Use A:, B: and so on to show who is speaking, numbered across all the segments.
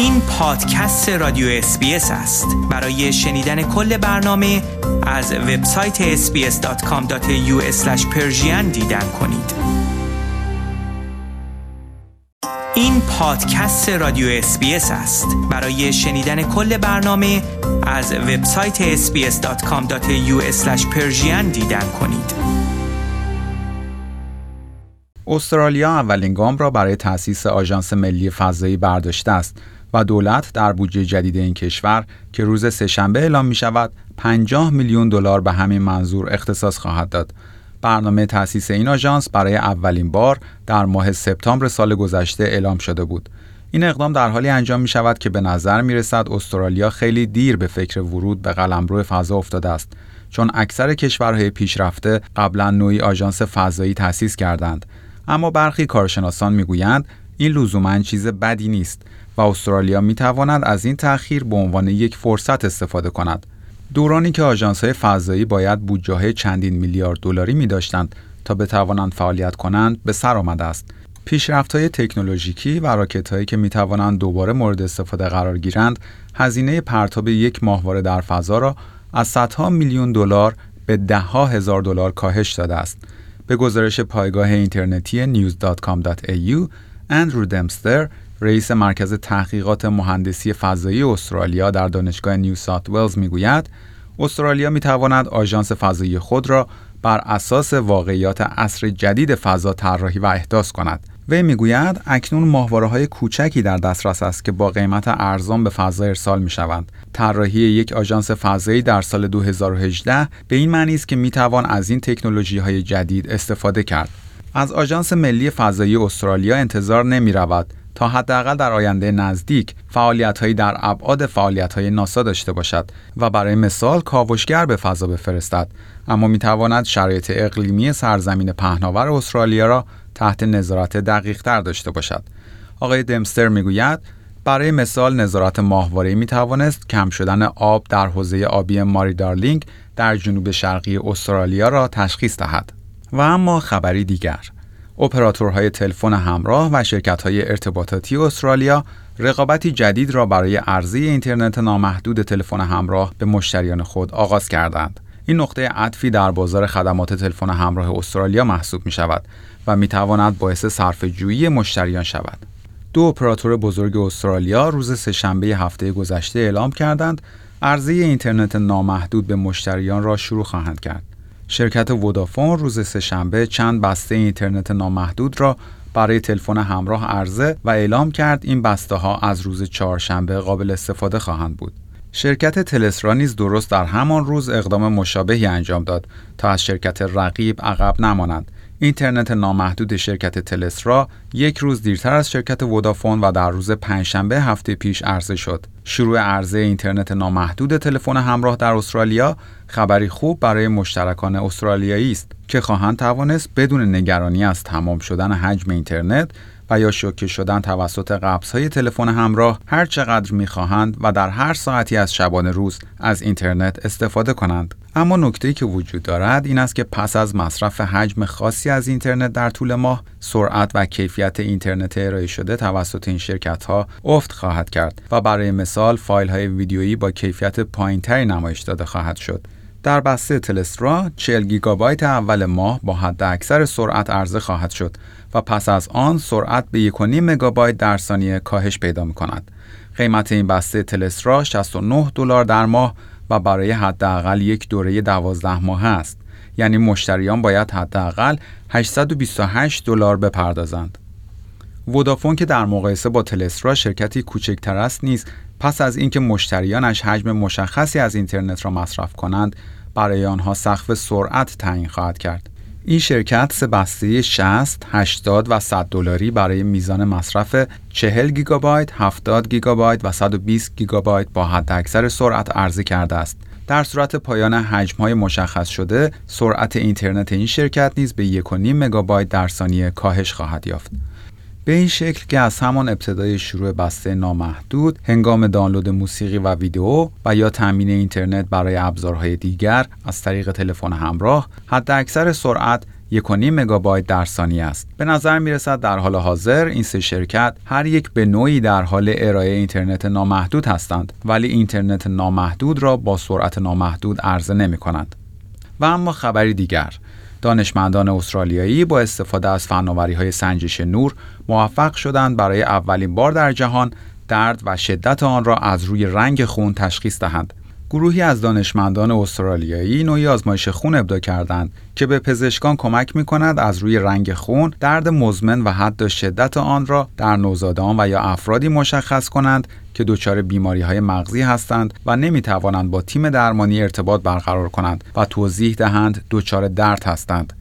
A: این پادکست رادیو SBS است. برای شنیدن کل برنامه از وبسایت sbs.com.au دیدن کنید. این پادکست رادیو SBS است. برای شنیدن کل برنامه از وبسایت sbs.com.au دیدن کنید.
B: استرالیا اولین گام را برای تأسیس آژانس ملی فضایی برداشته است. و دولت در بودجه جدید این کشور که روز سهشنبه اعلام می شود 50 میلیون دلار به همین منظور اختصاص خواهد داد. برنامه تأسیس این آژانس برای اولین بار در ماه سپتامبر سال گذشته اعلام شده بود. این اقدام در حالی انجام می شود که به نظر می رسد استرالیا خیلی دیر به فکر ورود به قلمرو فضا افتاده است چون اکثر کشورهای پیشرفته قبلا نوعی آژانس فضایی تأسیس کردند اما برخی کارشناسان می‌گویند این لزوما چیز بدی نیست و استرالیا می تواند از این تأخیر به عنوان یک فرصت استفاده کند. دورانی که های فضایی باید بودجه چندین میلیارد دلاری می داشتند تا بتوانند فعالیت کنند به سر آمده است. پیشرفت های تکنولوژیکی و راکت هایی که می توانند دوباره مورد استفاده قرار گیرند، هزینه پرتاب یک ماهواره در فضا را از صدها میلیون دلار به دهها هزار دلار کاهش داده است. به گزارش پایگاه اینترنتی news.com.au اندرو دمستر رئیس مرکز تحقیقات مهندسی فضایی استرالیا در دانشگاه نیو ساوت ولز می‌گوید استرالیا می تواند آژانس فضایی خود را بر اساس واقعیات عصر جدید فضا طراحی و احداث کند وی می‌گوید اکنون ماهواره های کوچکی در دسترس است که با قیمت ارزان به فضا ارسال می شوند. طراحی یک آژانس فضایی در سال 2018 به این معنی است که می توان از این تکنولوژی های جدید استفاده کرد. از آژانس ملی فضایی استرالیا انتظار نمی رود تا حداقل در آینده نزدیک فعالیت‌هایی در ابعاد فعالیت‌های ناسا داشته باشد و برای مثال کاوشگر به فضا بفرستد اما می‌تواند شرایط اقلیمی سرزمین پهناور استرالیا را تحت نظارت دقیقتر داشته باشد آقای دمستر می‌گوید برای مثال نظارت ماهواره می توانست کم شدن آب در حوزه آبی ماری دارلینگ در جنوب شرقی استرالیا را تشخیص دهد. و اما خبری دیگر اپراتورهای تلفن همراه و شرکت‌های ارتباطاتی استرالیا رقابتی جدید را برای عرضه اینترنت نامحدود تلفن همراه به مشتریان خود آغاز کردند. این نقطه عطفی در بازار خدمات تلفن همراه استرالیا محسوب می شود و می تواند باعث صرف جویی مشتریان شود. دو اپراتور بزرگ استرالیا روز سهشنبه هفته گذشته اعلام کردند عرضه اینترنت نامحدود به مشتریان را شروع خواهند کرد. شرکت ودافون روز سهشنبه چند بسته اینترنت نامحدود را برای تلفن همراه عرضه و اعلام کرد این بسته ها از روز چهارشنبه قابل استفاده خواهند بود. شرکت تلسرا نیز درست در همان روز اقدام مشابهی انجام داد تا از شرکت رقیب عقب نمانند اینترنت نامحدود شرکت تلسرا یک روز دیرتر از شرکت ودافون و در روز پنجشنبه هفته پیش عرضه شد. شروع عرضه اینترنت نامحدود تلفن همراه در استرالیا خبری خوب برای مشترکان استرالیایی است که خواهند توانست بدون نگرانی از تمام شدن حجم اینترنت و یا شوکه شدن توسط قبض تلفن همراه هر چقدر می‌خواهند و در هر ساعتی از شبانه روز از اینترنت استفاده کنند. اما نکته که وجود دارد این است که پس از مصرف حجم خاصی از اینترنت در طول ماه سرعت و کیفیت اینترنت ارائه شده توسط این شرکت ها افت خواهد کرد و برای مثال فایل های ویدیویی با کیفیت پایینتری نمایش داده خواهد شد در بسته تلسترا 40 گیگابایت اول ماه با حد اکثر سرعت عرضه خواهد شد و پس از آن سرعت به 1.5 مگابایت در ثانیه کاهش پیدا می کند. قیمت این بسته تلسترا 69 دلار در ماه و برای حداقل یک دوره 12 ماه است. یعنی مشتریان باید حداقل 828 دلار بپردازند. ودافون که در مقایسه با تلسترا شرکتی کوچکتر است نیز پس از اینکه مشتریانش حجم مشخصی از اینترنت را مصرف کنند برای آنها سقف سرعت تعیین خواهد کرد این شرکت سه بسته 60, 80 و 100 دلاری برای میزان مصرف 40 گیگابایت، 70 گیگابایت و 120 گیگابایت با حداکثر سرعت عرضه کرده است. در صورت پایان حجم‌های مشخص شده، سرعت اینترنت این شرکت نیز به 1.5 مگابایت در ثانیه کاهش خواهد یافت. به این شکل که از همان ابتدای شروع بسته نامحدود هنگام دانلود موسیقی و ویدیو و یا تامین اینترنت برای ابزارهای دیگر از طریق تلفن همراه حد اکثر سرعت 1.5 مگابایت در ثانیه است. به نظر می رسد در حال حاضر این سه شرکت هر یک به نوعی در حال ارائه اینترنت نامحدود هستند ولی اینترنت نامحدود را با سرعت نامحدود عرضه نمی کنند. و اما خبری دیگر دانشمندان استرالیایی با استفاده از فناوری های سنجش نور موفق شدند برای اولین بار در جهان درد و شدت آن را از روی رنگ خون تشخیص دهند. گروهی از دانشمندان استرالیایی نوعی آزمایش خون ابدا کردند که به پزشکان کمک می کند از روی رنگ خون درد مزمن و حد شدت آن را در نوزادان و یا افرادی مشخص کنند که دچار بیماری های مغزی هستند و نمی توانند با تیم درمانی ارتباط برقرار کنند و توضیح دهند دچار درد هستند.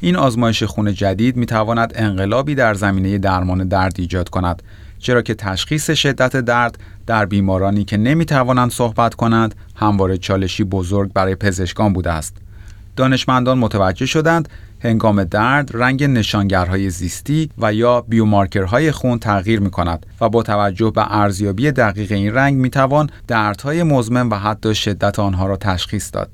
B: این آزمایش خون جدید می تواند انقلابی در زمینه درمان درد ایجاد کند چرا که تشخیص شدت درد در بیمارانی که نمی توانند صحبت کنند همواره چالشی بزرگ برای پزشکان بوده است. دانشمندان متوجه شدند هنگام درد رنگ نشانگرهای زیستی و یا بیومارکرهای خون تغییر می کند و با توجه به ارزیابی دقیق این رنگ می توان دردهای مزمن و حتی شدت آنها را تشخیص داد.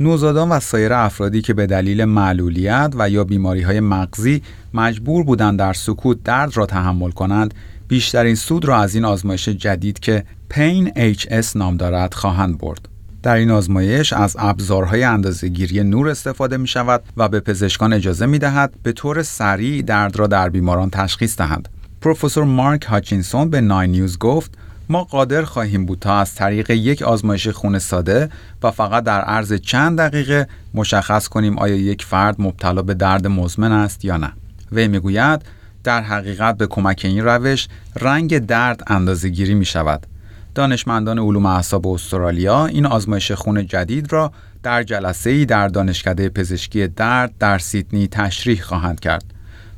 B: نوزادان و سایر افرادی که به دلیل معلولیت و یا بیماری های مغزی مجبور بودند در سکوت درد را تحمل کنند بیشترین سود را از این آزمایش جدید که پین HS نام دارد خواهند برد. در این آزمایش از ابزارهای اندازهگیری نور استفاده می شود و به پزشکان اجازه می دهد به طور سریع درد را در بیماران تشخیص دهند. پروفسور مارک هاچینسون به ناین نیوز گفت ما قادر خواهیم بود تا از طریق یک آزمایش خون ساده و فقط در عرض چند دقیقه مشخص کنیم آیا یک فرد مبتلا به درد مزمن است یا نه. وی می‌گوید در حقیقت به کمک این روش رنگ درد اندازه گیری می شود. دانشمندان علوم اعصاب استرالیا این آزمایش خون جدید را در جلسه ای در دانشکده پزشکی درد در سیدنی تشریح خواهند کرد.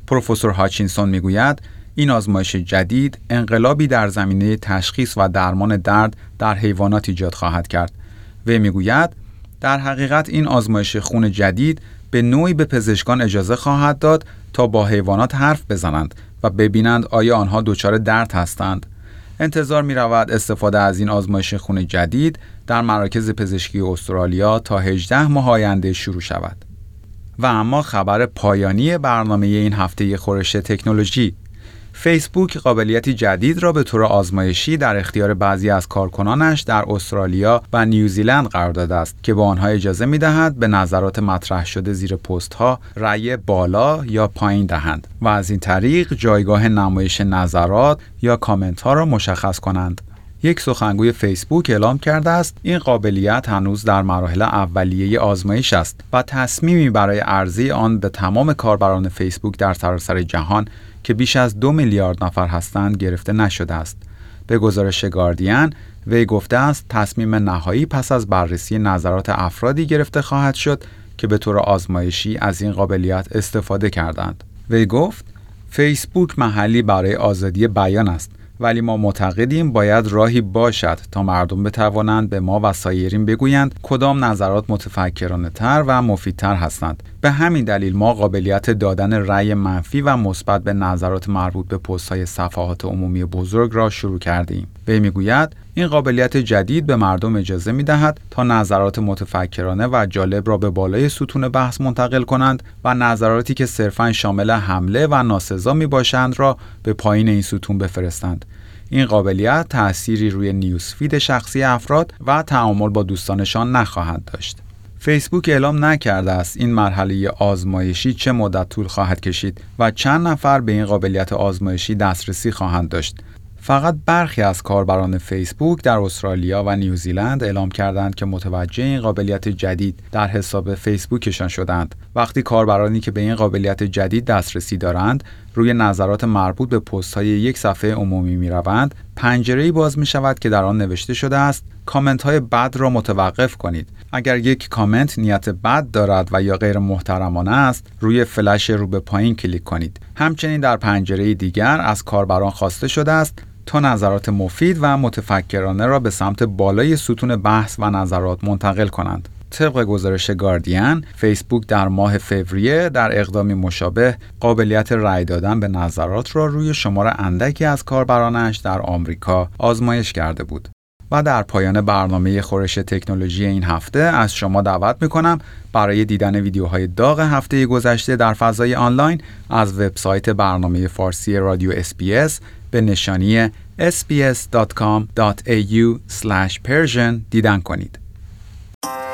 B: پروفسور هاچینسون می‌گوید این آزمایش جدید انقلابی در زمینه تشخیص و درمان درد در حیوانات ایجاد خواهد کرد. وی می‌گوید در حقیقت این آزمایش خون جدید به نوعی به پزشکان اجازه خواهد داد تا با حیوانات حرف بزنند و ببینند آیا آنها دچار درد هستند. انتظار می رود استفاده از این آزمایش خون جدید در مراکز پزشکی استرالیا تا 18 ماه آینده شروع شود. و اما خبر پایانی برنامه این هفته خورش تکنولوژی فیسبوک قابلیتی جدید را به طور آزمایشی در اختیار بعضی از کارکنانش در استرالیا و نیوزیلند قرار داده است که به آنها اجازه می دهد به نظرات مطرح شده زیر پست ها رأی بالا یا پایین دهند و از این طریق جایگاه نمایش نظرات یا کامنت ها را مشخص کنند. یک سخنگوی فیسبوک اعلام کرده است این قابلیت هنوز در مراحل اولیه آزمایش است و تصمیمی برای عرضه آن به تمام کاربران فیسبوک در سراسر جهان که بیش از دو میلیارد نفر هستند گرفته نشده است. به گزارش گاردین وی گفته است تصمیم نهایی پس از بررسی نظرات افرادی گرفته خواهد شد که به طور آزمایشی از این قابلیت استفاده کردند. وی گفت فیسبوک محلی برای آزادی بیان است ولی ما معتقدیم باید راهی باشد تا مردم بتوانند به ما و سایرین بگویند کدام نظرات متفکرانه تر و مفیدتر هستند به همین دلیل ما قابلیت دادن رأی منفی و مثبت به نظرات مربوط به های صفحات عمومی بزرگ را شروع کردیم وی می‌گوید این قابلیت جدید به مردم اجازه می دهد تا نظرات متفکرانه و جالب را به بالای ستون بحث منتقل کنند و نظراتی که صرفا شامل حمله و ناسزا می باشند را به پایین این ستون بفرستند. این قابلیت تأثیری روی نیوزفید شخصی افراد و تعامل با دوستانشان نخواهد داشت. فیسبوک اعلام نکرده است این مرحله آزمایشی چه مدت طول خواهد کشید و چند نفر به این قابلیت آزمایشی دسترسی خواهند داشت. فقط برخی از کاربران فیسبوک در استرالیا و نیوزیلند اعلام کردند که متوجه این قابلیت جدید در حساب فیسبوکشان شدند. وقتی کاربرانی که به این قابلیت جدید دسترسی دارند روی نظرات مربوط به پست های یک صفحه عمومی می روند، پنجره باز می شود که در آن نوشته شده است کامنت های بد را متوقف کنید. اگر یک کامنت نیت بد دارد و یا غیر محترمانه است، روی فلش رو به پایین کلیک کنید. همچنین در پنجره دیگر از کاربران خواسته شده است تا نظرات مفید و متفکرانه را به سمت بالای ستون بحث و نظرات منتقل کنند. طبق گزارش گاردین، فیسبوک در ماه فوریه در اقدامی مشابه قابلیت رأی دادن به نظرات را روی شمار اندکی از کاربرانش در آمریکا آزمایش کرده بود. و در پایان برنامه خورش تکنولوژی این هفته از شما دعوت می‌کنم برای دیدن ویدیوهای داغ هفته گذشته در فضای آنلاین از وبسایت برنامه فارسی رادیو SBS به نشانی sbs.com.au/persian دیدن کنید.